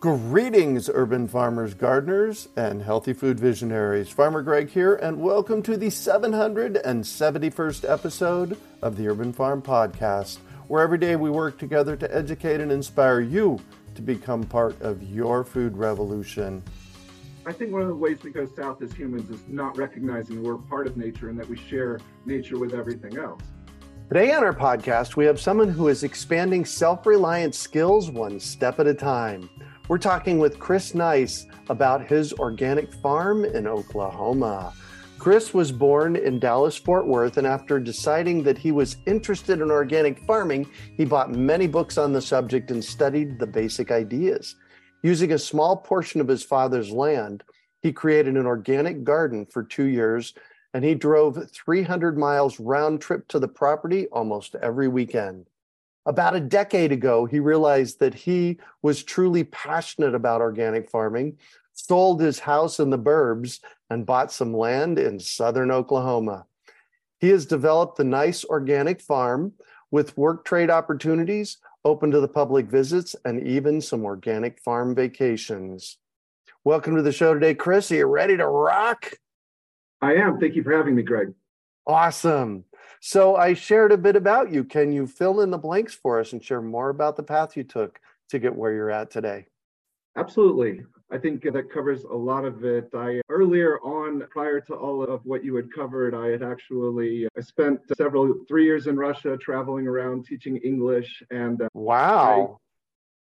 Greetings, urban farmers, gardeners, and healthy food visionaries. Farmer Greg here, and welcome to the 771st episode of the Urban Farm Podcast, where every day we work together to educate and inspire you to become part of your food revolution. I think one of the ways we go south as humans is not recognizing we're part of nature and that we share nature with everything else. Today on our podcast, we have someone who is expanding self reliant skills one step at a time. We're talking with Chris Nycz about his organic farm in Oklahoma. Chris was born in Dallas, Fort Worth, and after deciding that he was interested in organic farming, he bought many books on the subject and studied the basic ideas. Using a small portion of his father's land, he created an organic garden for two years, and he drove 300 miles round trip to the property almost every weekend. About a decade ago, he realized that he was truly passionate about organic farming, sold his house in the burbs, and bought some land in southern Oklahoma. He has developed the Nycz organic farm with work trade opportunities, open to the public visits, and even some organic farm vacations. Welcome to the show today, Chris. Are you ready to rock? I am. Thank you for having me, Greg. Awesome. So I shared a bit about you. Can you fill in the blanks for us and share more about the path you took to get where you're at today? Absolutely. I think that covers a lot of it. I earlier on, prior to all of what you had covered, I had actually I spent several three years in Russia traveling around teaching English and uh, wow.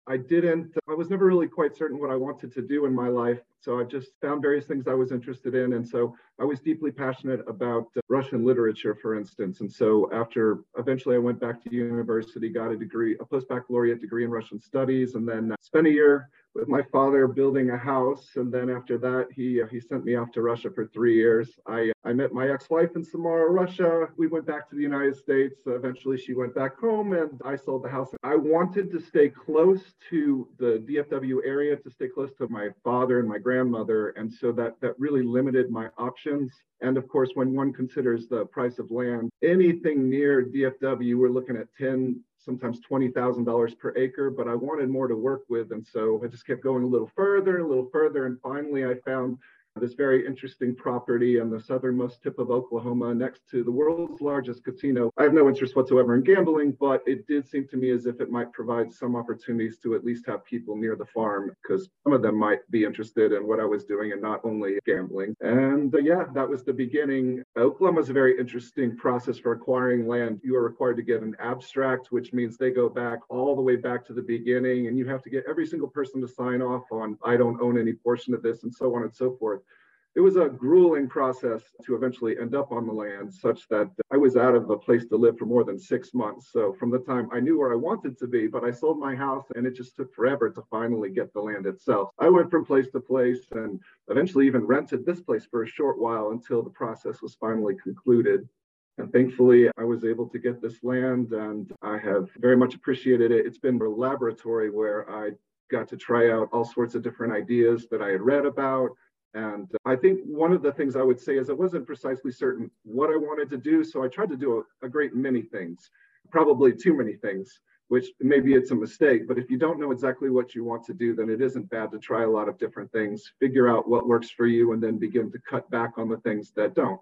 I, I didn't I was never really quite certain what I wanted to do in my life. So I just found various things I was interested in. And so I was deeply passionate about uh, Russian literature, for instance. And so after eventually I went back to university, got a degree, a post baccalaureate degree in Russian studies, and then uh, spent a year with my father building a house. And then after that, he uh, he sent me off to Russia for three years. I I met my ex-wife in Samara, Russia. We went back to the United States. Eventually, she went back home, and I sold the house. I wanted to stay close to the DFW area, to stay close to my father and my grandmother, and so that that really limited my options. And of course, when one considers the price of land, anything near DFW, we're looking at 10, sometimes $20,000 per acre, but I wanted more to work with. And so I just kept going a little further, a little further. And finally, I found this very interesting property on the southernmost tip of Oklahoma next to the world's largest casino. I have no interest whatsoever in gambling, but it did seem to me as if it might provide some opportunities to at least have people near the farm because some of them might be interested in what I was doing and not only gambling. And uh, yeah, that was the beginning. Oklahoma is a very interesting process for acquiring land. You are required to get an abstract, which means they go back all the way back to the beginning, and you have to get every single person to sign off on, I don't own any portion of this, and so on and so forth it was a grueling process to eventually end up on the land such that I was out of a place to live for more than six months. So from the time I knew where I wanted to be, but I sold my house and it just took forever to finally get the land itself. I went from place to place and eventually even rented this place for a short while until the process was finally concluded. And thankfully, I was able to get this land and I have very much appreciated it. It's been a laboratory where I got to try out all sorts of different ideas that I had read about and uh, I think one of the things I would say is I wasn't precisely certain what I wanted to do. So I tried to do a, a great many things, probably too many things. which maybe it's a mistake, but if you don't know exactly what you want to do, then it isn't bad to try a lot of different things, figure out what works for you, and then begin to cut back on the things that don't.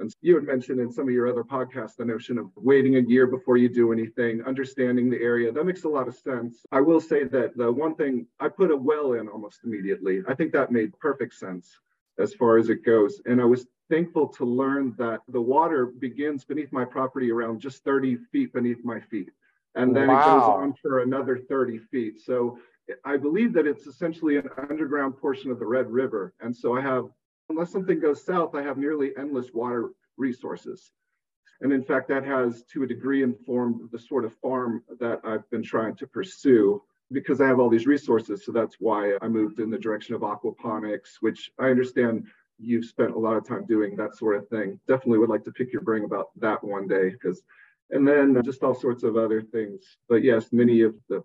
And you had mentioned in some of your other podcasts the notion of waiting a year before you do anything, understanding the area. That makes a lot of sense. I will say that the one thing I put a well in almost immediately. I think that made perfect sense as far as it goes. And I was thankful to learn that the water begins beneath my property around just 30 feet beneath my feet. And then wow. it goes on for another 30 feet. So I believe that it's essentially an underground portion of the Red River. And so I have unless something goes south, I have nearly endless water resources. And in fact, that has to a degree informed the sort of farm that I've been trying to pursue because I have all these resources. So that's why I moved in the direction of aquaponics, which I understand you've spent a lot of time doing that sort of thing. Definitely would like to pick your brain about that one day because and then just all sorts of other things. But yes, many of the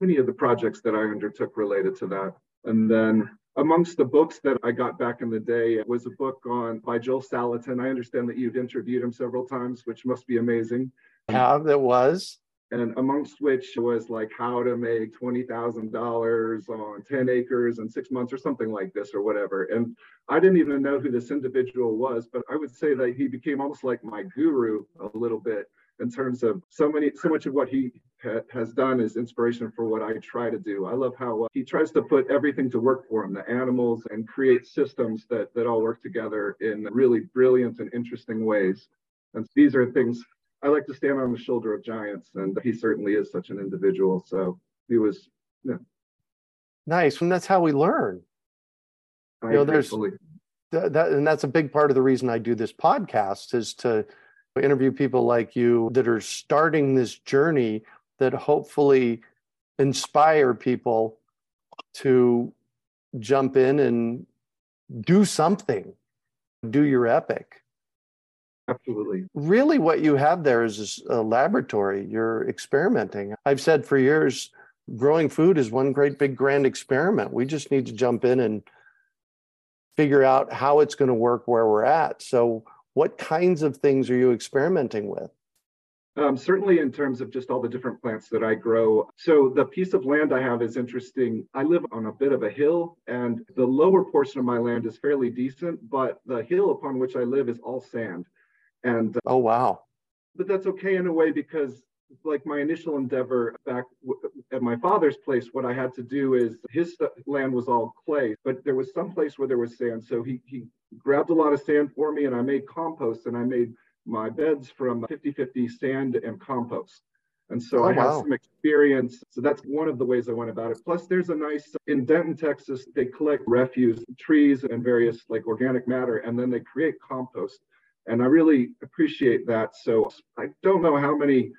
many of the projects that I undertook related to that. And then amongst the books that I got back in the day was a book on by Joel Salatin. I understand that you've interviewed him several times, which must be amazing. How that was. And amongst which was like how to make twenty thousand dollars on ten acres in six months or something like this or whatever. And I didn't even know who this individual was, but I would say that he became almost like my guru a little bit in terms of so many so much of what he ha- has done is inspiration for what I try to do. I love how uh, he tries to put everything to work for him, the animals, and create systems that that all work together in really brilliant and interesting ways. And these are things I like to stand on the shoulder of giants, and he certainly is such an individual. So he was, yeah. Nice, and that's how we learn. I you know, there's that, that, and that's a big part of the reason I do this podcast is to interview people like you that are starting this journey that hopefully inspire people to jump in and do something, do your epic. Absolutely. Really, what you have there is a uh, laboratory. You're experimenting. I've said for years, growing food is one great big grand experiment. We just need to jump in and figure out how it's going to work where we're at. So, what kinds of things are you experimenting with? Um, certainly, in terms of just all the different plants that I grow. So, the piece of land I have is interesting. I live on a bit of a hill, and the lower portion of my land is fairly decent, but the hill upon which I live is all sand. And uh, oh, wow. But that's okay in a way because, like, my initial endeavor back w- at my father's place, what I had to do is his land was all clay, but there was some place where there was sand. So, he, he grabbed a lot of sand for me and I made compost and I made my beds from 50 50 sand and compost. And so oh, I have wow. some experience. So that's one of the ways I went about it. Plus, there's a nice in Denton, Texas, they collect refuse, trees, and various like organic matter, and then they create compost. And I really appreciate that. So I don't know how many,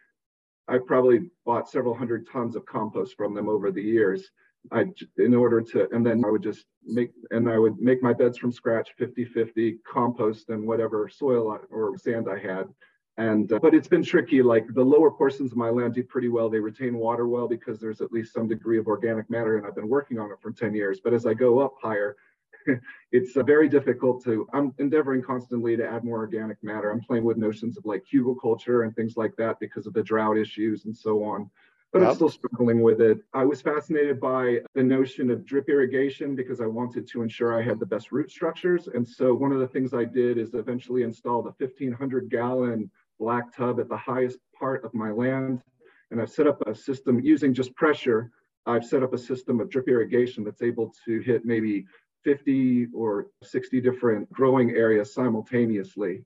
I probably bought several hundred tons of compost from them over the years. I in order to and then I would just make and I would make my beds from scratch 50-50 compost and whatever soil or sand I had. And uh, but it's been tricky like the lower portions of my land do pretty well. They retain water well because there's at least some degree of organic matter and I've been working on it for 10 years. But as I go up higher it's uh, very difficult to I'm endeavoring constantly to add more organic matter. I'm playing with notions of like hugelkultur and things like that because of the drought issues and so on but yep. I'm still struggling with it. I was fascinated by the notion of drip irrigation because I wanted to ensure I had the best root structures. And so one of the things I did is eventually install a 1500 gallon black tub at the highest part of my land. And I've set up a system using just pressure. I've set up a system of drip irrigation that's able to hit maybe 50 or 60 different growing areas simultaneously.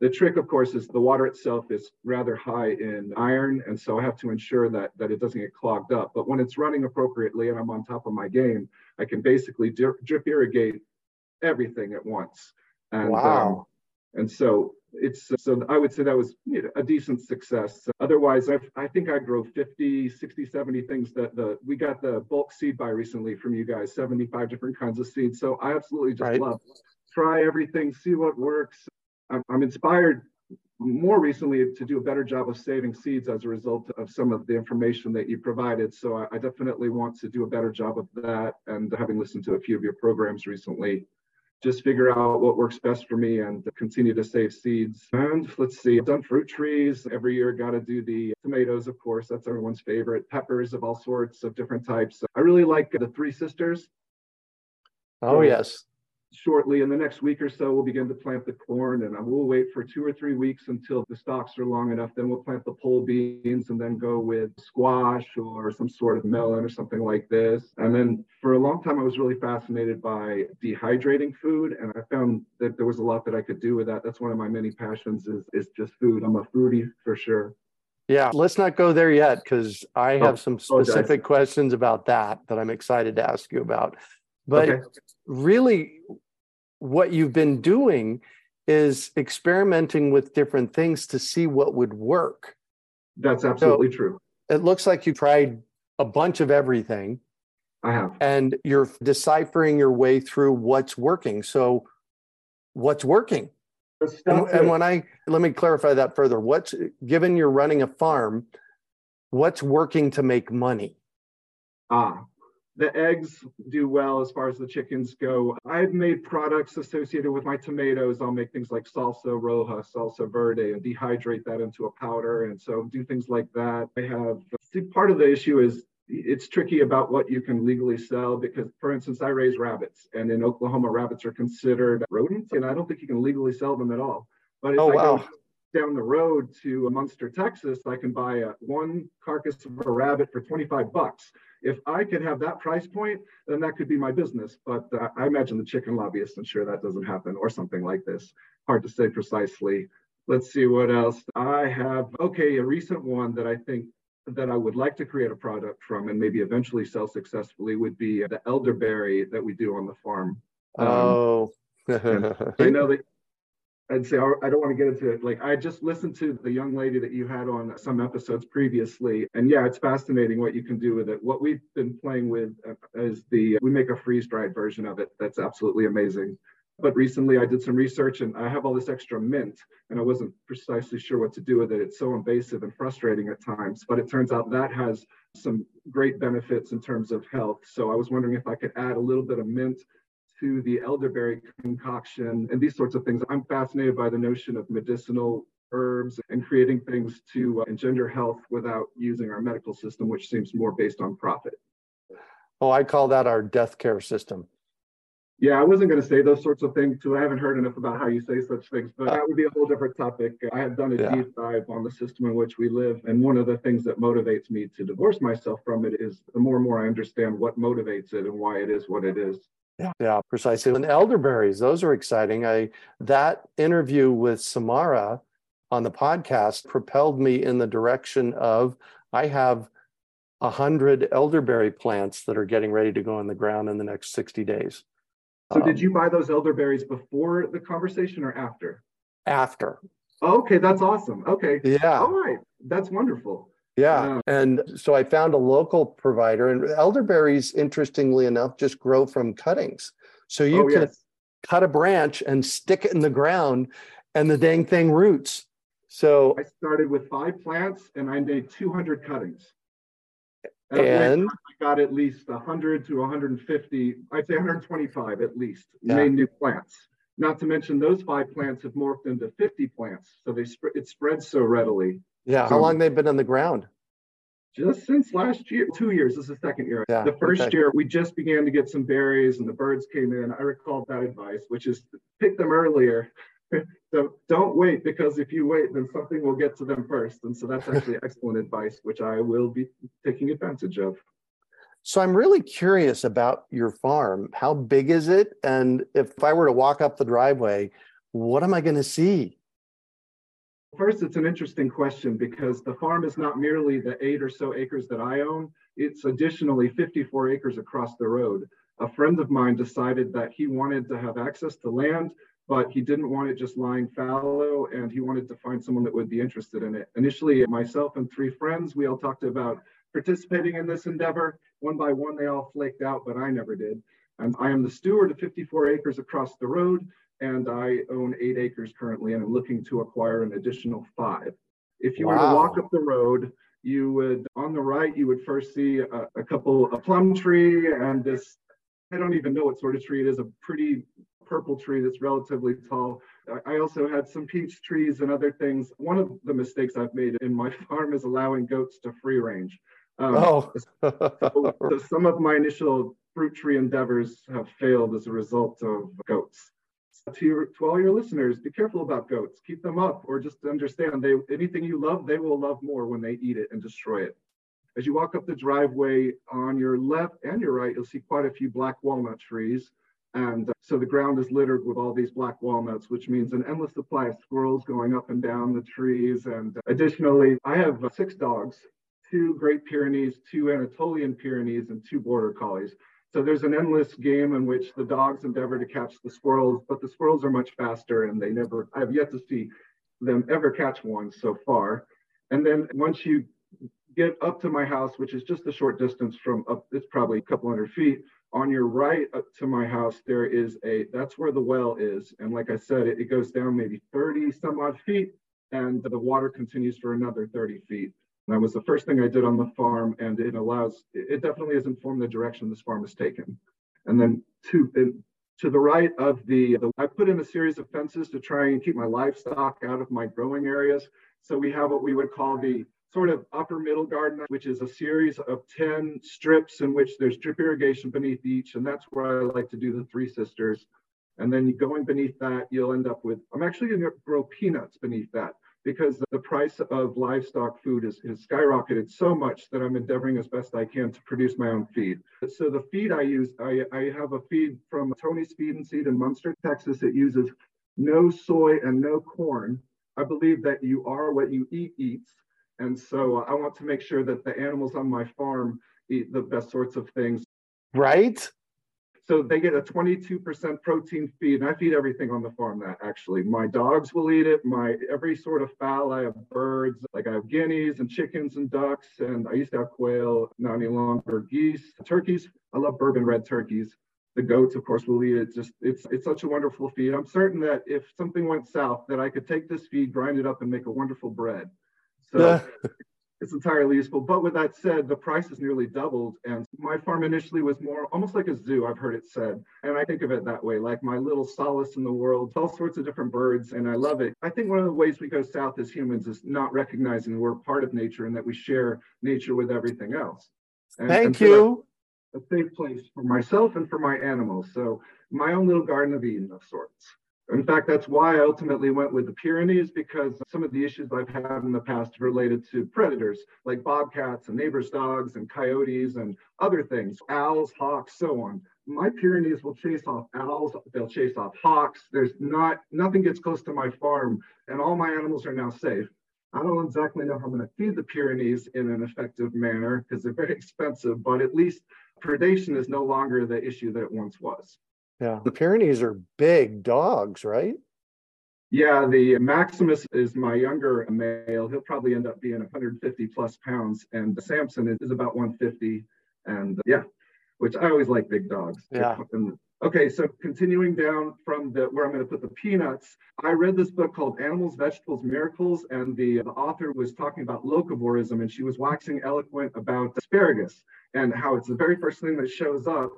The trick, of course, is the water itself is rather high in iron, and so I have to ensure that, that it doesn't get clogged up. But when it's running appropriately and I'm on top of my game, I can basically drip, drip irrigate everything at once. And, wow. Um, and so it's so I would say that was you know, a decent success. Otherwise, i I think I grow 50, 60, 70 things that the we got the bulk seed buy recently from you guys, 75 different kinds of seeds. So I absolutely just right. love try everything, see what works, I'm inspired more recently to do a better job of saving seeds as a result of some of the information that you provided. So I, definitely want to do a better job of that. And having listened to a few of your programs recently, just figure out what works best for me and continue to save seeds. And let's see, I've done fruit trees every year. Got to do the tomatoes, of course. That's everyone's favorite. Peppers of all sorts of different types. I really like the Three Sisters. Oh, yes shortly in the next week or so we'll begin to plant the corn and we'll wait for two or three weeks until the stalks are long enough. Then we'll plant the pole beans and then go with squash or some sort of melon or something like this. And then for a long time i was really fascinated by dehydrating food and i found that there was a lot that i could do with that. That's one of my many passions is is just food. I'm a foodie for sure. Yeah, let's not go there yet because I have oh, some specific questions about that that I'm excited to ask you about. But okay. really, what you've been doing is experimenting with different things to see what would work. That's absolutely so true. It looks like you tried a bunch of everything. I have. And you're deciphering your way through what's working. So, what's working? And, and, when I let me clarify that further, what's given you're running a farm, what's working to make money? Ah, the eggs do well as far as the chickens go. I've made products associated with my tomatoes. I'll make things like salsa roja, salsa verde, and dehydrate that into a powder. And so do things like that. I have, see, part of the issue is it's tricky about what you can legally sell because, for instance, I raise rabbits, and in Oklahoma, rabbits are considered rodents, and I don't think you can legally sell them at all. But if oh, I wow. go down the road to Muenster, Texas, I can buy a, one carcass of a rabbit for 25 bucks. If I could have that price point, then that could be my business. But uh, I imagine the chicken lobbyists ensure that doesn't happen or something like this. Hard to say precisely. Let's see what else. I have, okay, a recent one that I think that I would like to create a product from and maybe eventually sell successfully would be the elderberry that we do on the farm. Um, oh. I know that I'd say I don't want to get into it. Like I just listened to the young lady that you had on some episodes previously, and yeah, it's fascinating what you can do with it. What we've been playing with uh, is the we make a freeze dried version of it. That's absolutely amazing. But recently I did some research and I have all this extra mint and I wasn't precisely sure what to do with it. It's so invasive and frustrating at times, but it turns out that has some great benefits in terms of health. So I was wondering if I could add a little bit of mint to the elderberry concoction and these sorts of things. I'm fascinated by the notion of medicinal herbs and creating things to uh, engender health without using our medical system, which seems more based on profit. Oh, I call that our death care system. Yeah, I wasn't going to say those sorts of things too. I haven't heard enough about how you say such things, but that would be a whole different topic. I have done a yeah. deep dive on the system in which we live. And one of the things that motivates me to divorce myself from it is the more and more I understand what motivates it and why it is what it is. Yeah, yeah, precisely. And elderberries, those are exciting. I that interview with Samara on the podcast propelled me in the direction of I have a hundred elderberry plants that are getting ready to go in the ground in the next 60 days. So um, did you buy those elderberries before the conversation or after? After. Okay, that's awesome. Okay. Yeah. All right. That's wonderful. Yeah. And so I found a local provider, and elderberries, interestingly enough, just grow from cuttings. So you oh, can yes. cut a branch and stick it in the ground, and the dang thing roots. So I started with five plants and I made 200 cuttings. At and I got at least 100 to 150, I'd say 125 at least, yeah. made new plants. Not to mention those five plants have morphed into 50 plants. So they sp- it spreads so readily. Yeah. How long they've been on the ground? Just since last year, two years. This is the second year. Yeah, the first okay. year, we just began to get some berries and the birds came in. I recall that advice, which is pick them earlier. so don't wait because if you wait, then something will get to them first. And so that's actually excellent advice, which I will be taking advantage of. So I'm really curious about your farm. How big is it? And if I were to walk up the driveway, what am I going to see? First, it's an interesting question because the farm is not merely the eight or so acres that I own, it's additionally 54 acres across the road. A friend of mine decided that he wanted to have access to land, but he didn't want it just lying fallow and he wanted to find someone that would be interested in it. Initially, myself and three friends, we all talked about participating in this endeavor. One by one, they all flaked out, but I never did. And I am the steward of 54 acres across the road and I own eight acres currently, and I'm looking to acquire an additional five. If you wow. were to walk up the road, you would on the right you would first see a, a couple a plum tree and this I don't even know what sort of tree it is, a pretty purple tree that's relatively tall. I also had some peach trees and other things. One of the mistakes I've made in my farm is allowing goats to free range. Um, oh. so, so some of my initial fruit tree endeavors have failed as a result of goats. To, your, to all your listeners, be careful about goats. Keep them up, or just understand they anything you love, they will love more when they eat it and destroy it. As you walk up the driveway on your left and your right, you'll see quite a few black walnut trees. And uh, so the ground is littered with all these black walnuts, which means an endless supply of squirrels going up and down the trees. And additionally, I have uh, six dogs, two Great Pyrenees, two Anatolian Pyrenees, and two Border Collies. So there's an endless game in which the dogs endeavor to catch the squirrels, but the squirrels are much faster and they never, I have yet to see them ever catch one so far. And then once you get up to my house, which is just a short distance from up, it's probably a couple hundred feet. On your right up to my house, there is a, that's where the well is. And like I said, it, it goes down maybe 30 some odd feet and the water continues for another 30 feet. That was the first thing I did on the farm, and it allows, it definitely has informed the direction this farm has taken. And then to, to the right of the, the, I put in a series of fences to try and keep my livestock out of my growing areas. So we have what we would call the sort of upper middle garden, which is a series of 10 strips in which there's drip irrigation beneath each. And that's where I like to do the Three Sisters. And then going beneath that, you'll end up with, I'm actually going to grow peanuts beneath that because the price of livestock food is skyrocketed so much that I'm endeavoring as best I can to produce my own feed. So the feed I use, I, I have a feed from Tony's Feed and Seed in Muenster, Texas. It uses no soy and no corn. I believe that you are what you eat eats. And so I want to make sure that the animals on my farm eat the best sorts of things. Right. So they get a 22% protein feed, and I feed everything on the farm that actually. My dogs will eat it. My every sort of fowl. I have birds, like I have guineas and chickens and ducks, and I used to have quail, not any longer geese, turkeys. I love bourbon red turkeys. The goats, of course, will eat it. Just it's it's such a wonderful feed. I'm certain that if something went south, that I could take this feed, grind it up, and make a wonderful bread. So it's entirely useful. But with that said, the price has nearly doubled. And my farm initially was more almost like a zoo, I've heard it said. And I think of it that way, like my little solace in the world, all sorts of different birds. And I love it. I think one of the ways we go south as humans is not recognizing we're part of nature and that we share nature with everything else. And, Thank and you. A safe place for myself and for my animals. So my own little garden of Eden of sorts. In fact, that's why I ultimately went with the Pyrenees because some of the issues I've had in the past related to predators like bobcats and neighbors' dogs and coyotes and other things, owls, hawks, so on. My Pyrenees will chase off owls, they'll chase off hawks. There's not, nothing gets close to my farm, and all my animals are now safe. I don't exactly know how I'm going to feed the Pyrenees in an effective manner because they're very expensive, but at least predation is no longer the issue that it once was. Yeah. The Pyrenees are big dogs, right? Yeah, the Maximus is my younger male. He'll probably end up being 150 plus pounds, and the Samson is, about 150. And uh, yeah, which I always like big dogs. Yeah. Okay, so continuing down from the where I'm going to put the peanuts, I read this book called Animals, Vegetables, Miracles, and the, the author was talking about locavorism, and she was waxing eloquent about asparagus and how it's the very first thing that shows up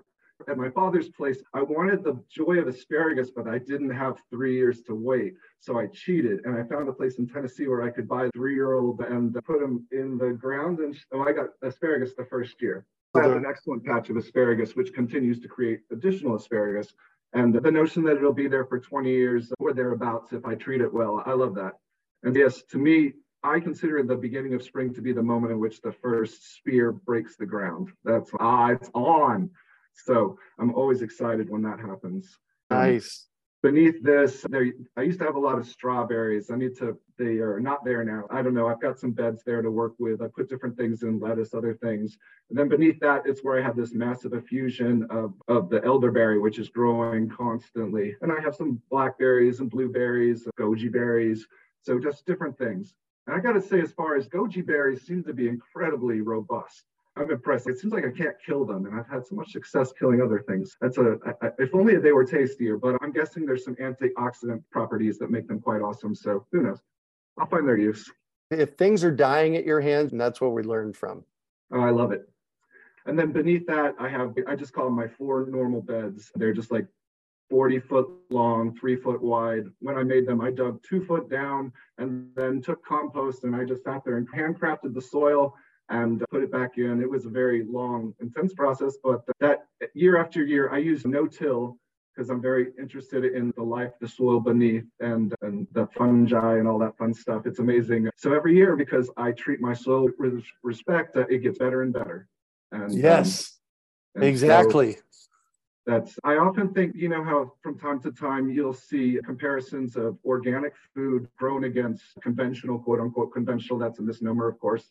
at my father's place, I wanted the joy of asparagus, but I didn't have three years to wait. So I cheated and I found a place in Tennessee where I could buy three year old and put them in the ground. And so I got asparagus the first year. I have an excellent patch of asparagus, which continues to create additional asparagus. And the notion that it'll be there for 20 years or thereabouts if I treat it well, I love that. And yes, to me, I consider the beginning of spring to be the moment in which the first spear breaks the ground. That's ah, it's on. So I'm always excited when that happens. Um, nice. Um, beneath this, there I used to have a lot of strawberries. I need to, they are not there now. I don't know. I've got some beds there to work with. I put different things in lettuce, other things. And then beneath that, it's where I have this massive effusion of, of the elderberry, which is growing constantly. And I have some blackberries and blueberries, goji berries. So just different things. And I got to say, as far as goji berries seem to be incredibly robust. I'm impressed. It seems like I can't kill them, and I've had so much success killing other things. That's a I, if only they were tastier. But I'm guessing there's some antioxidant properties that make them quite awesome. So who knows? I'll find their use. If things are dying at your hands, and that's what we learned from. Oh, I love it. And then beneath that, I have, I just call them my four normal beds. They're just like 40 foot long, three foot wide. When I made them, I dug two foot down and then took compost and I just sat there and handcrafted the soil and put it back in. It was a very long, intense process, but that year after year, I used no till because I'm very interested in the life, the soil beneath, and, and the fungi and all that fun stuff. It's amazing. So every year, because I treat my soil with respect, uh, it gets better and better. And yes, um, and exactly. So that's I often think, you know, how from time to time you'll see comparisons of organic food grown against conventional, quote unquote, conventional. That's a misnomer, of course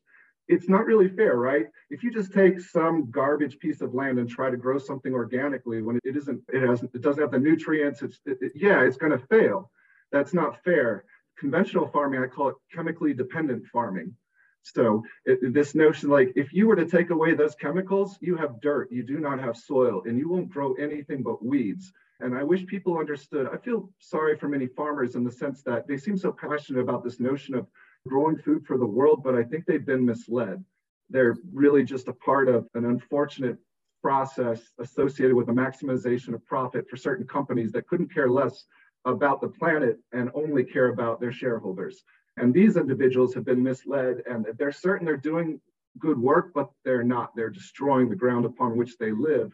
it's not really fair, right? If you just take some garbage piece of land and try to grow something organically when it isn't, it hasn't, it doesn't have the nutrients, it's, it, it, yeah, it's going to fail. That's not fair. Conventional farming, I call it chemically dependent farming. So it, this notion, like if you were to take away those chemicals, you have dirt, you do not have soil, and you won't grow anything but weeds. And I wish people understood. I feel sorry for many farmers in the sense that they seem so passionate about this notion of growing food for the world, but I think they've been misled. They're really just a part of an unfortunate process associated with the maximization of profit for certain companies that couldn't care less about the planet and only care about their shareholders. And these individuals have been misled and they're certain they're doing good work, but they're not. They're destroying the ground upon which they live.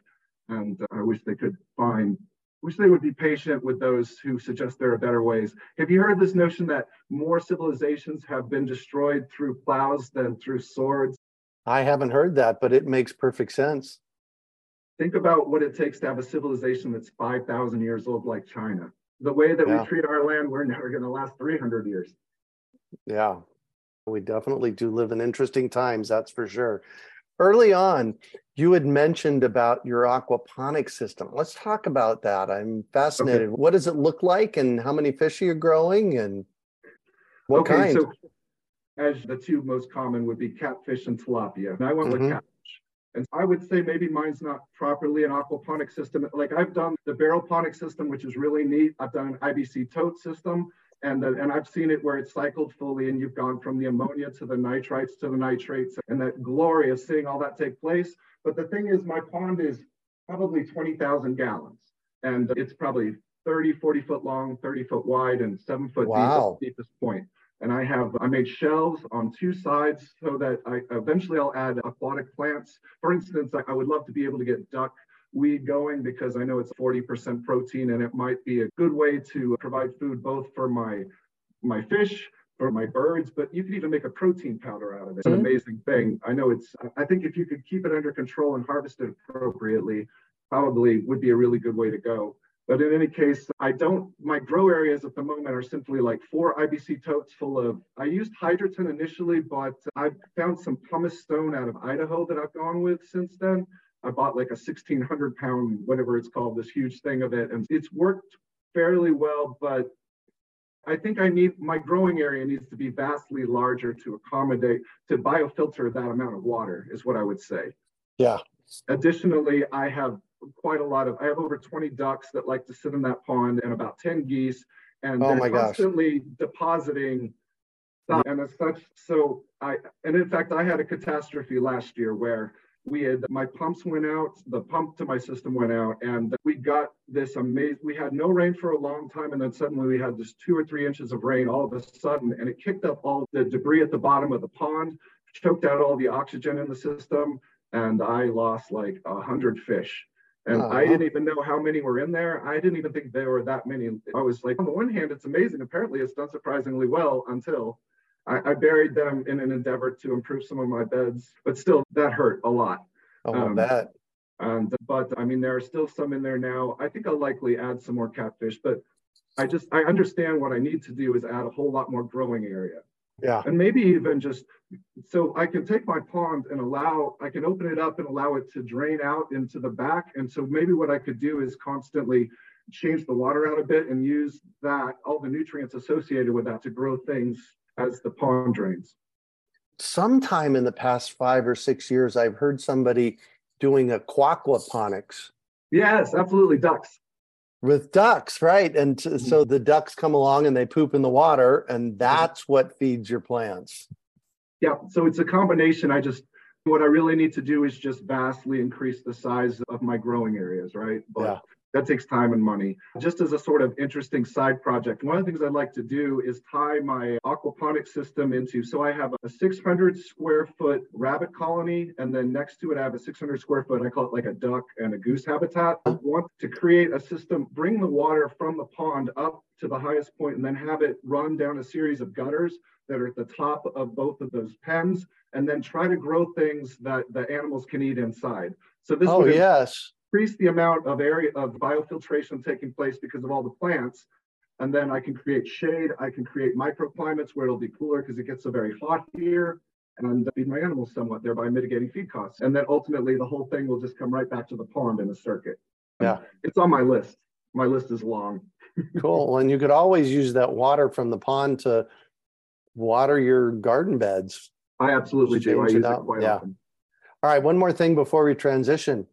And uh, I wish they could find wish they would be patient with those who suggest there are better ways. Have you heard this notion that more civilizations have been destroyed through plows than through swords? I haven't heard that, but it makes perfect sense. Think about what it takes to have a civilization that's 5,000 years old, like China. The way that yeah. we treat our land, we're never going to last 300 years. Yeah, we definitely do live in interesting times, that's for sure. Early on, you had mentioned about your aquaponic system. Let's talk about that. I'm fascinated. Okay. What does it look like and how many fish are you growing and what okay, kind? So as the two most common would be catfish and tilapia. And I went mm-hmm. with catfish. And I would say maybe mine's not properly an aquaponic system. Like I've done the barrelponic system, which is really neat. I've done an IBC tote system and the, and I've seen it where it's cycled fully, and you've gone from the ammonia to the nitrites to the nitrates, and that glory of seeing all that take place. But the thing is, my pond is probably 20,000 gallons, and it's probably 30, 40 foot long, 30 foot wide, and seven foot wow. deep at the deepest point. And I have I made shelves on two sides so that I eventually I'll add aquatic plants. For instance, I, I would love to be able to get duck weed going because I know it's 40% protein and it might be a good way to provide food both for my my fish, for my birds, but you could even make a protein powder out of it. It's an mm-hmm. amazing thing. I know it's I think if you could keep it under control and harvest it appropriately, probably would be a really good way to go. But in any case, I don't, my grow areas at the moment are simply like four IBC totes full of, I used Hydroton initially, but I've found some pumice stone out of Idaho that I've gone with since then. I bought like a 1600 pound, whatever it's called, this huge thing of it. And it's worked fairly well, but I think I need my growing area needs to be vastly larger to accommodate, to biofilter that amount of water, is what I would say. Yeah. Additionally, I have quite a lot of, I have over 20 ducks that like to sit in that pond and about 10 geese. And oh they're constantly gosh. depositing and as such, so I, and in fact, I had a catastrophe last year where we had my pumps went out the pump to my system went out and we got this amazing we had no rain for a long time and then suddenly we had this two or three inches of rain all of a sudden and it kicked up all the debris at the bottom of the pond choked out all the oxygen in the system and i lost like a hundred fish and uh-huh. I didn't even know how many were in there. I didn't even think there were that many. I was like, on the one hand, it's amazing. Apparently, it's done surprisingly well until I, I, buried them in an endeavor to improve some of my beds, but still that hurt a lot. Oh, um, that. And but I mean, there are still some in there now. I think I'll likely add some more catfish, but I just I understand what I need to do is add a whole lot more growing area. Yeah. And maybe even just so I can take my pond and allow, I can open it up and allow it to drain out into the back. And so maybe what I could do is constantly change the water out a bit and use that, all the nutrients associated with that to grow things as the pond drains. Sometime in the past five or six years, I've heard somebody doing aquaponics. Yes, absolutely. Ducks. With ducks, right? And t- mm-hmm. so the ducks come along and they poop in the water, and mm-hmm. that's what feeds your plants. Yeah. So it's a combination. I just What I really need to do is just vastly increase the size of my growing areas, right? But yeah that takes time and money. Just as a sort of interesting side project, one of the things I'd like to do is tie my aquaponic system into. So I have a 600 square foot rabbit colony, and then next to it, I have a 600 square foot, I call it like a duck and a goose habitat. I want to create a system, bring the water from the pond up to the highest point, and then have it run down a series of gutters that are at the top of both of those pens, and then try to grow things that the animals can eat inside. So this oh, yes increase the amount of area of biofiltration taking place because of all the plants. And then I can create shade. I can create microclimates where it'll be cooler because it gets so very hot here and feed my animals somewhat, thereby mitigating feed costs. And then ultimately the whole thing will just come right back to the pond in a circuit. Yeah. It's on my list. My list is long. cool. And you could always use that water from the pond to water your garden beds. I absolutely do. I use it, it quite yeah. often. All right, one more thing before we transition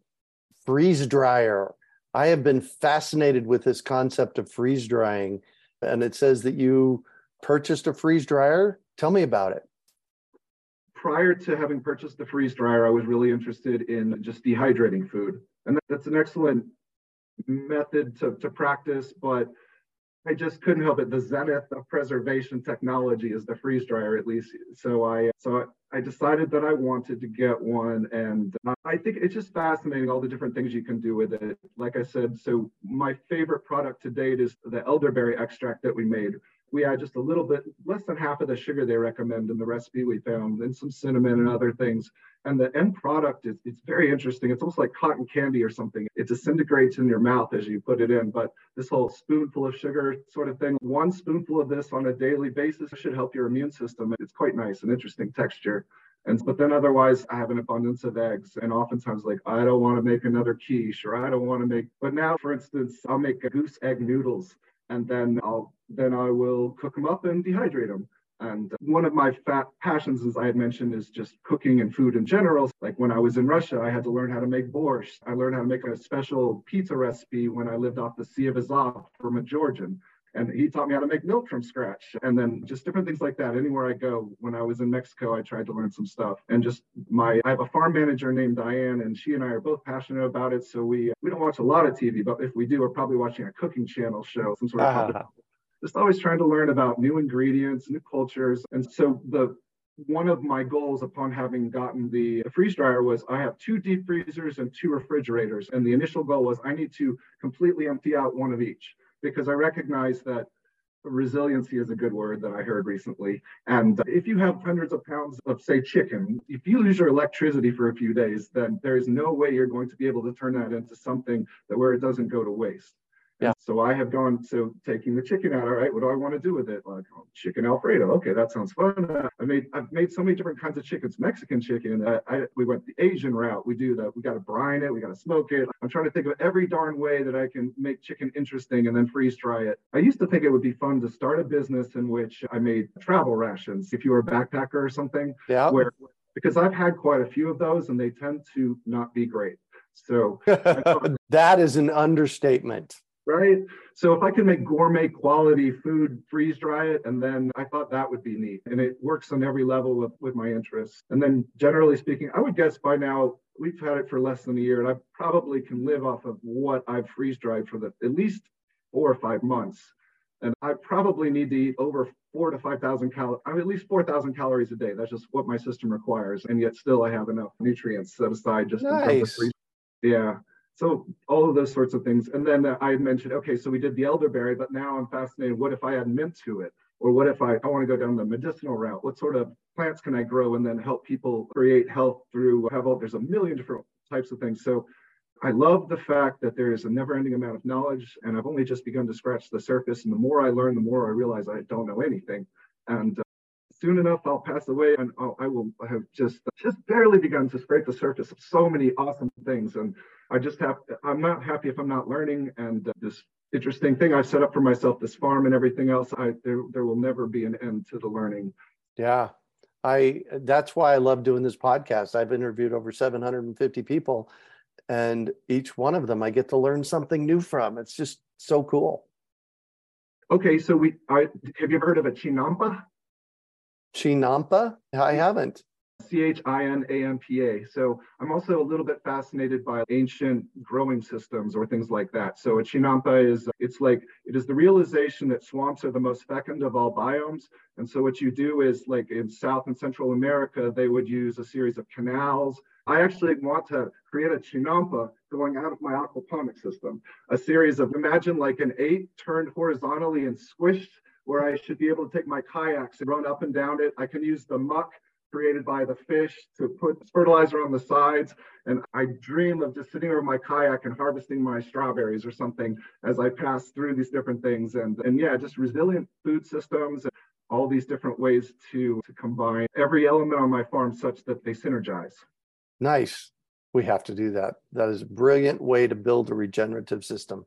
freeze dryer. I have been fascinated with this concept of freeze drying. And it says that you purchased a freeze dryer. Tell me about it. Prior to having purchased the freeze dryer, I was really interested in just dehydrating food. And that's an excellent method to, to practice, but I just couldn't help it. The zenith of preservation technology is the freeze dryer, at least. So I so I decided that I wanted to get one, and I think it's just fascinating all the different things you can do with it. Like I said, so my favorite product to date is the elderberry extract that we made, we add just a little bit, less than half of the sugar they recommend in the recipe we found, and some cinnamon and other things. And the end product is it's very interesting. It's almost like cotton candy or something. It disintegrates in your mouth as you put it in. But this whole spoonful of sugar sort of thing, one spoonful of this on a daily basis should help your immune system. It's quite nice and interesting texture. And but then otherwise I have an abundance of eggs. And oftentimes like I don't want to make another quiche or I don't want to make but now for instance I'll make goose egg noodles and then I'll then I will cook them up and dehydrate them. And one of my fat passions, as I had mentioned, is just cooking and food in general. Like when I was in Russia, I had to learn how to make borscht. I learned how to make a special pizza recipe when I lived off the Sea of Azov from a Georgian and he taught me how to make milk from scratch and then just different things like that anywhere i go when i was in mexico i tried to learn some stuff and just my i have a farm manager named diane and she and i are both passionate about it so we we don't watch a lot of tv but if we do we're probably watching a cooking channel show some sort of uh-huh. just always trying to learn about new ingredients new cultures and so the one of my goals upon having gotten the freeze dryer was I have two deep freezers and two refrigerators. And the initial goal was I need to completely empty out one of each because I recognize that resiliency is a good word that I heard recently. And if you have hundreds of pounds of, say, chicken, if you lose your electricity for a few days, then there is no way you're going to be able to turn that into something that where it doesn't go to waste. Yeah. So I have gone to taking the chicken out. All right, what do I want to do with it? Like oh, chicken Alfredo. Okay, that sounds fun. I made I've made so many different kinds of chickens. Mexican chicken. I, I, we went the Asian route. We do that. We got to brine it. We got to smoke it. I'm trying to think of every darn way that I can make chicken interesting and then freeze dry it. I used to think it would be fun to start a business in which I made travel rations. If you were a backpacker or something. Yeah. Where because I've had quite a few of those and they tend to not be great. So that is an understatement right? So if I can make gourmet quality food, freeze dry it, and then I thought that would be neat. And it works on every level with, with my interests. And then generally speaking, I would guess by now we've had it for less than a year, and I probably can live off of what I've freeze dried for the at least four or five months. And I probably need to eat over four to five thousand calories. I mean, at least four thousand calories a day. That's just what my system requires, and yet still I have enough nutrients set aside just nice. in terms of freeze. Yeah. So all of those sorts of things. And then uh, I mentioned, okay, so we did the elderberry, but now I'm fascinated. What if I add mint to it? Or what if I, I want to go down the medicinal route? What sort of plants can I grow and then help people create health through have all, there's a million different types of things. So I love the fact that there is a never ending amount of knowledge and I've only just begun to scratch the surface. And the more I learn, the more I realize I don't know anything. And uh, soon enough I'll pass away and I'll, I will have just just barely begun to scrape the surface of so many awesome things. And I just have, I'm not happy if I'm not learning. And uh, this interesting thing I've set up for myself, this farm and everything else, I, there, there will never be an end to the learning. Yeah. I, that's why I love doing this podcast. I've interviewed over 750 people and each one of them I get to learn something new from. It's just so cool. Okay. So we, I, have you ever heard of a chinampa? Chinampa? I haven't C H I N A M P A. So I'm also a little bit fascinated by ancient growing systems or things like that. So a chinampa is, it's like, it is the realization that swamps are the most fecund of all biomes. And so what you do is like in South and Central America, they would use a series of canals. I actually want to create a chinampa going out of my aquaponic system, a series of, imagine like an eight turned horizontally and squished where I should be able to take my kayaks and run up and down it. I can use the muck created by the fish to put fertilizer on the sides. And I dream of just sitting over my kayak and harvesting my strawberries or something as I pass through these different things. And, and yeah, just resilient food systems, and all these different ways to, to combine every element on my farm such that they synergize. Nice. We have to do that. That is a brilliant way to build a regenerative system.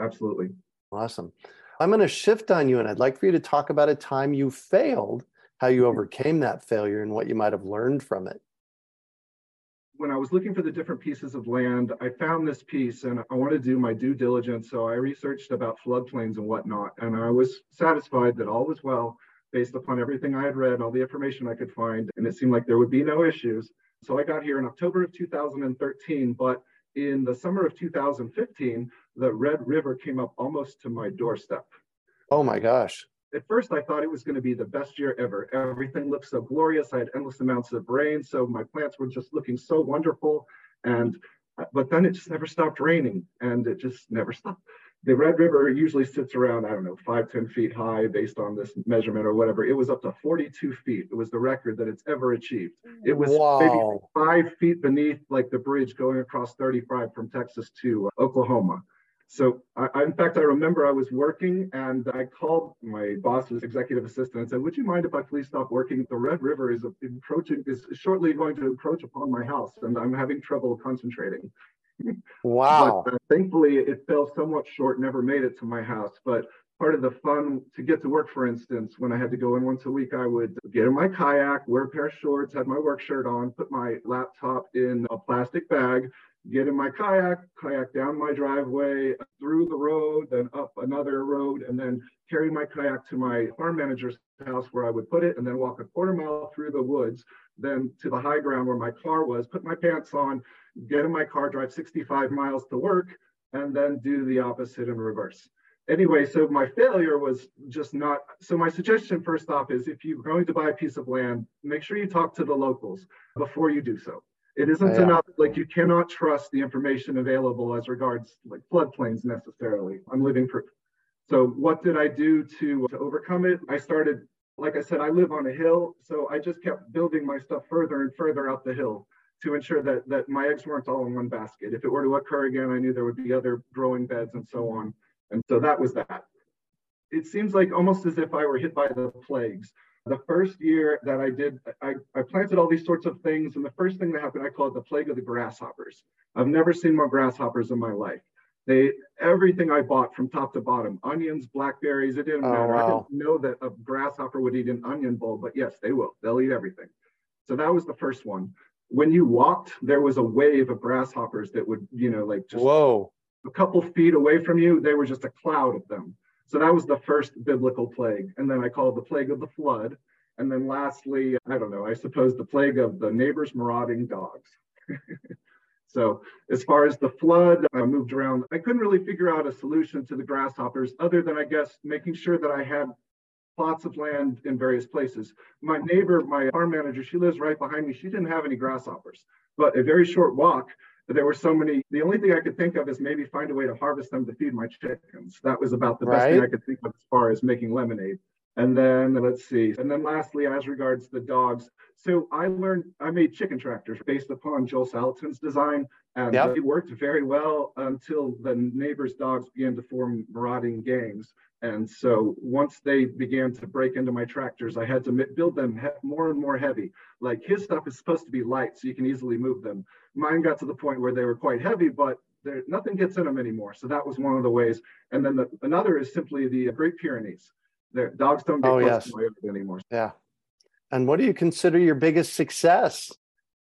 Absolutely. Awesome. I'm going to shift on you and I'd like for you to talk about a time you failed how you overcame that failure and what you might have learned from it. When I was looking for the different pieces of land, I found this piece and I wanted to do my due diligence. So I researched about floodplains and whatnot. And I was satisfied that all was well based upon everything I had read, all the information I could find. And it seemed like there would be no issues. So I got here in October of 2013, but in the summer of 2015, the Red River came up almost to my doorstep. Oh my gosh at first I thought it was going to be the best year ever. Everything looked so glorious. I had endless amounts of rain, so my plants were just looking so wonderful. And but then it just never stopped raining, and it just never stopped. The Red River usually sits around, I don't know, five, 10 feet high based on this measurement or whatever. It was up to 42 feet. It was the record that it's ever achieved. It was wow. maybe five feet beneath like the bridge going across 35 from Texas to uh, Oklahoma. So I, I, in fact, I remember I was working and I called my boss's executive assistant and said, would you mind if I please stop working? The Red River is approaching, is shortly going to approach upon my house and I'm having trouble concentrating. Wow. but, uh, thankfully it fell somewhat short, never made it to my house. But part of the fun to get to work, for instance, when I had to go in once a week, I would get in my kayak, wear a pair of shorts, had my work shirt on, put my laptop in a plastic bag, get in my kayak, kayak down my driveway, through the road, then up another road, and then carry my kayak to my farm manager's house where I would put it, and then walk a quarter mile through the woods, then to the high ground where my car was, put my pants on, get in my car, drive 65 miles to work, and then do the opposite in reverse. Anyway, so my failure was just not. So, my suggestion first off is if you're going to buy a piece of land, make sure you talk to the locals before you do so it isn't yeah. enough, like you cannot trust the information available as regards like floodplains necessarily I'm living proof. So what did I do to, to overcome it? I started, like I said, I live on a hill. So I just kept building my stuff further and further up the hill to ensure that, that my eggs weren't all in one basket. If it were to occur again, I knew there would be other growing beds and so on. And so that was that. It seems like almost as if I were hit by the plagues the first year that I did, I, I planted all these sorts of things. And the first thing that happened, I call it the plague of the grasshoppers. I've never seen more grasshoppers in my life. They everything I bought from top to bottom, onions, blackberries, it didn't oh, matter. Wow. I didn't know that a grasshopper would eat an onion bowl, but yes, they will. They'll eat everything. So that was the first one. When you walked, there was a wave of grasshoppers that would, you know, like just whoa, a couple feet away from you, they were just a cloud of them. So that was the first biblical plague. And then I call it the plague of the flood. And then lastly, I don't know, I suppose the plague of the neighbors' marauding dogs. so as far as the flood, I moved around. I couldn't really figure out a solution to the grasshoppers other than, I guess, making sure that I had plots of land in various places. My neighbor, my farm manager, she lives right behind me. She didn't have any grasshoppers, but a very short walk there were so many. The only thing I could think of is maybe find a way to harvest them to feed my chickens. That was about the right. best thing I could think of as far as making lemonade. And then let's see. And then lastly, as regards the dogs, so I learned I made chicken tractors based upon Joel Salatin's design, and yep. it worked very well until the neighbors' dogs began to form marauding gangs. And so once they began to break into my tractors, I had to build them more and more heavy. Like his stuff is supposed to be light, so you can easily move them. Mine got to the point where they were quite heavy, but there, nothing gets in them anymore. So that was one of the ways. And then the, another is simply the uh, Great Pyrenees. Their dogs don't get oh, close yes. to my yard anymore. Yeah. And what do you consider your biggest success?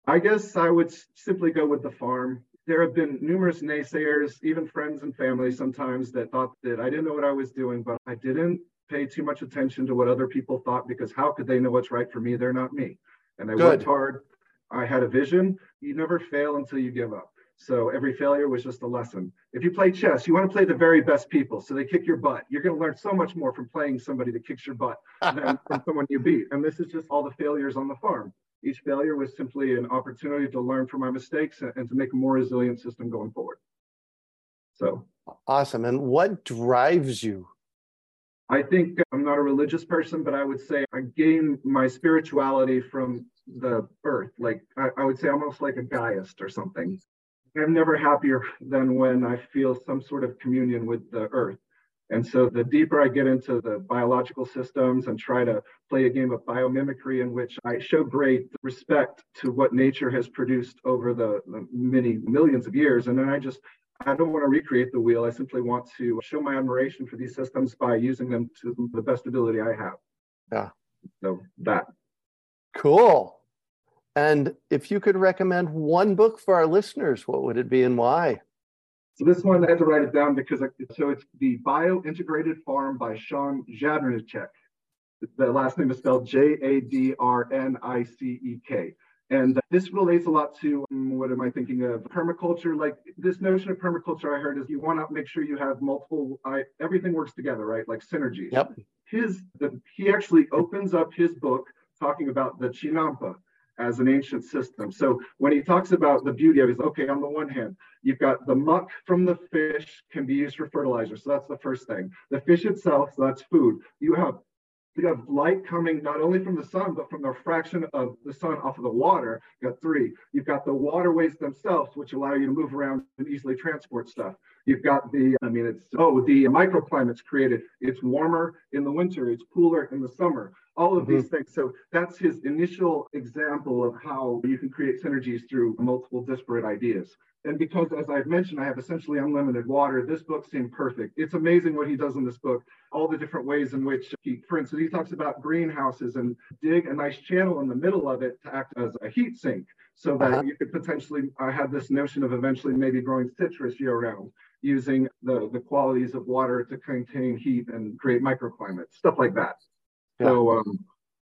I guess I would simply go with the farm there have been numerous naysayers, even friends and family sometimes that thought that I didn't know what I was doing, but I didn't pay too much attention to what other people thought because how could they know what's right for me? They're not me. And I Good. worked hard I had a vision. You never fail until you give up. So every failure was just a lesson. If you play chess, you want to play the very best people. So they kick your butt. You're going to learn so much more from playing somebody that kicks your butt than from someone you beat. And this is just all the failures on the farm. Each failure was simply an opportunity to learn from my mistakes and to make a more resilient system going forward. So awesome. And what drives you? I think I'm not a religious person, but I would say I gain my spirituality from the earth. Like I, I would say almost like a Gaiaist or something. I'm never happier than when I feel some sort of communion with the earth. And so the deeper I get into the biological systems and try to play a game of biomimicry in which I show great respect to what nature has produced over the, the many millions of years. And then I just, I don't want to recreate the wheel. I simply want to show my admiration for these systems by using them to the best ability I have. Yeah. So that. Cool. And if you could recommend one book for our listeners, what would it be and why? So this one I had to write it down because I, so it's the Bio Integrated Farm by Shawn Jadrnicek. The last name is spelled J A D R N I C E K. And this relates a lot to um, what am I thinking of? Permaculture. Like this notion of permaculture, I heard is you want to make sure you have multiple. I, everything works together, right? Like synergy. Yep. His the, he actually opens up his book talking about the Chinampa as an ancient system. So when he talks about the beauty of it, okay, on the one hand, you've got the muck from the fish can be used for fertilizer. So that's the first thing. The fish itself, so that's food. You have you have light coming not only from the sun, but from the fraction of the sun off of the water. You got three. You've got the waterways themselves, which allow you to move around and easily transport stuff. You've got the, I mean, it's, oh, the microclimates created. It's warmer in the winter, it's cooler in the summer all of mm-hmm. these things. So that's his initial example of how you can create synergies through multiple disparate ideas. And because, as I've mentioned, I have essentially unlimited water, this book seemed perfect. It's amazing what he does in this book, all the different ways in which he, for instance, he talks about greenhouses and dig a nice channel in the middle of it to act as a heat sink so that uh-huh. you could potentially uh, have this notion of eventually maybe growing citrus year round using the, the qualities of water to contain heat and create microclimates, stuff like that. Yeah. So um,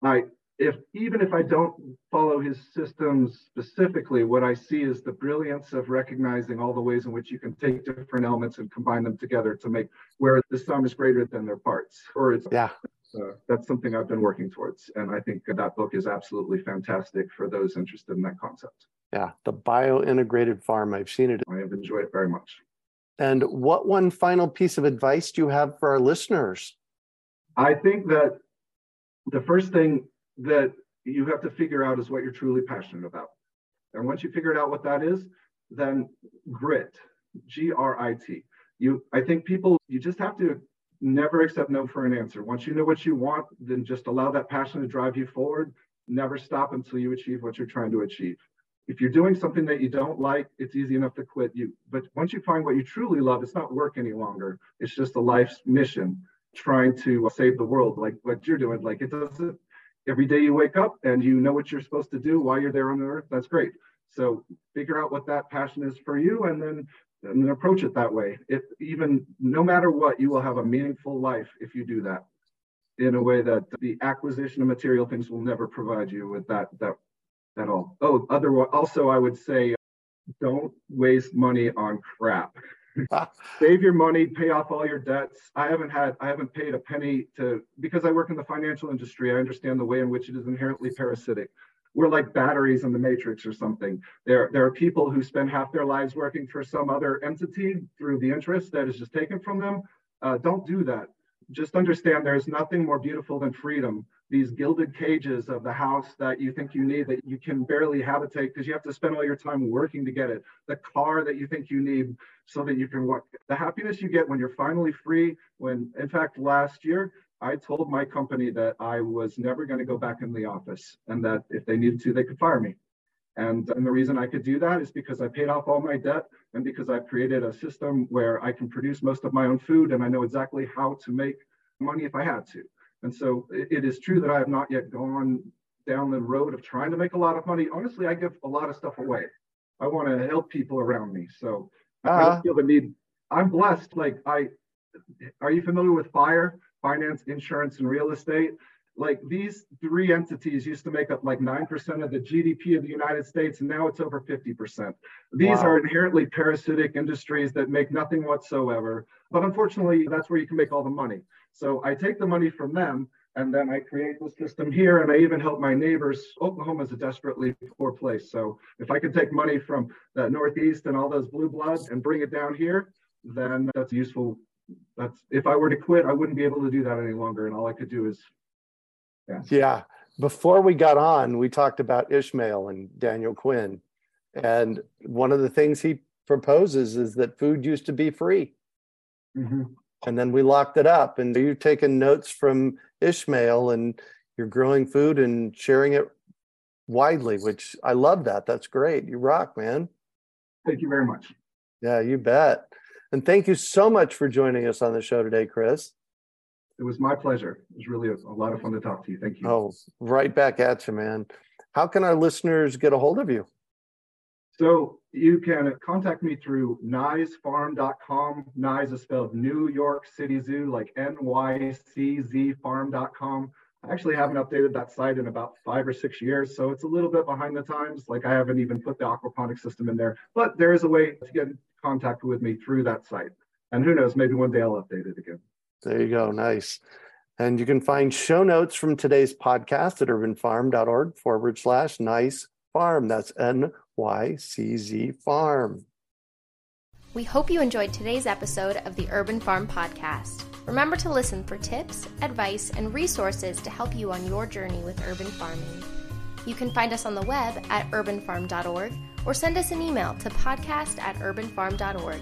I if even if I don't follow his systems specifically, what I see is the brilliance of recognizing all the ways in which you can take different elements and combine them together to make where the sum is greater than their parts. Or it's yeah. Uh, that's something I've been working towards, and I think that book is absolutely fantastic for those interested in that concept. Yeah, the bio-integrated farm. I've seen it. I have enjoyed it very much. And what one final piece of advice do you have for our listeners? I think that the first thing that you have to figure out is what you're truly passionate about. And once you figure out what that is, then grit, G R I T. You, I think people, you just have to never accept no for an answer. Once you know what you want, then just allow that passion to drive you forward. Never stop until you achieve what you're trying to achieve. If you're doing something that you don't like, it's easy enough to quit. You, but once you find what you truly love, it's not work any longer. It's just a life's mission trying to save the world like what you're doing. Like it doesn't, every day you wake up and you know what you're supposed to do while you're there on earth, that's great. So figure out what that passion is for you and then and then approach it that way. If even no matter what, you will have a meaningful life if you do that in a way that the acquisition of material things will never provide you with that that at all. Oh, other also I would say don't waste money on crap. Save your money, pay off all your debts. I haven't had, I haven't paid a penny to, because I work in the financial industry, I understand the way in which it is inherently parasitic. We're like batteries in the matrix or something. There, there are people who spend half their lives working for some other entity through the interest that is just taken from them. Uh, don't do that. Just understand there's nothing more beautiful than freedom. These gilded cages of the house that you think you need that you can barely habitate because you have to spend all your time working to get it. The car that you think you need so that you can work the happiness you get when you're finally free when in fact last year i told my company that i was never going to go back in the office and that if they needed to they could fire me. And, and the reason i could do that is because i paid off all my debt and because i've created a system where i can produce most of my own food and i know exactly how to make money if i had to and so it, is true that I have not yet gone down the road of trying to make a lot of money. Honestly, I give a lot of stuff away. I want to help people around me. So uh-huh. I don't uh-huh. feel the need. I'm blessed. Like I, are you familiar with FIRE, finance, insurance, and real estate? Like these three entities used to make up like 9% of the GDP of the United States, and now it's over 50%. These wow. are inherently parasitic industries that make nothing whatsoever. But unfortunately, that's where you can make all the money. So I take the money from them and then I create the system here, and I even help my neighbors. Oklahoma is a desperately poor place. So if I could take money from the Northeast and all those blue bloods and bring it down here, then that's useful. That's if I were to quit, I wouldn't be able to do that any longer. And all I could do is yeah. Yeah. Before we got on, we talked about Ishmael and Daniel Quinn. And one of the things he proposes is that food used to be free. Mm-hmm. And then we locked it up. And you've taken notes from Ishmael and you're growing food and sharing it widely, which I love that. That's great. You rock, man. Thank you very much. Yeah, you bet. And thank you so much for joining us on the show today, Chris. It was my pleasure. It was really a, a, lot of fun to talk to you. Thank you. Oh, right back at you, man. How can our listeners get a hold of you? So you can contact me through nyczfarm.com. Nycz is spelled New York City Zoo, like N-Y-C-Z farm.com. I actually haven't updated that site in about five or six years, so it's a little bit behind the times. Like I haven't even put the aquaponic system in there, but there is a way to get in contact with me through that site. And who knows, maybe one day I'll update it again. There you go. Nice. And you can find show notes from today's podcast at urbanfarm.org forward slash nycz farm. That's N Y C Z farm. We hope you enjoyed today's episode of the Urban Farm Podcast. Remember to listen for tips, advice, and resources to help you on your journey with urban farming. You can find us on the web at urbanfarm.org or send us an email to podcast at urbanfarm.org.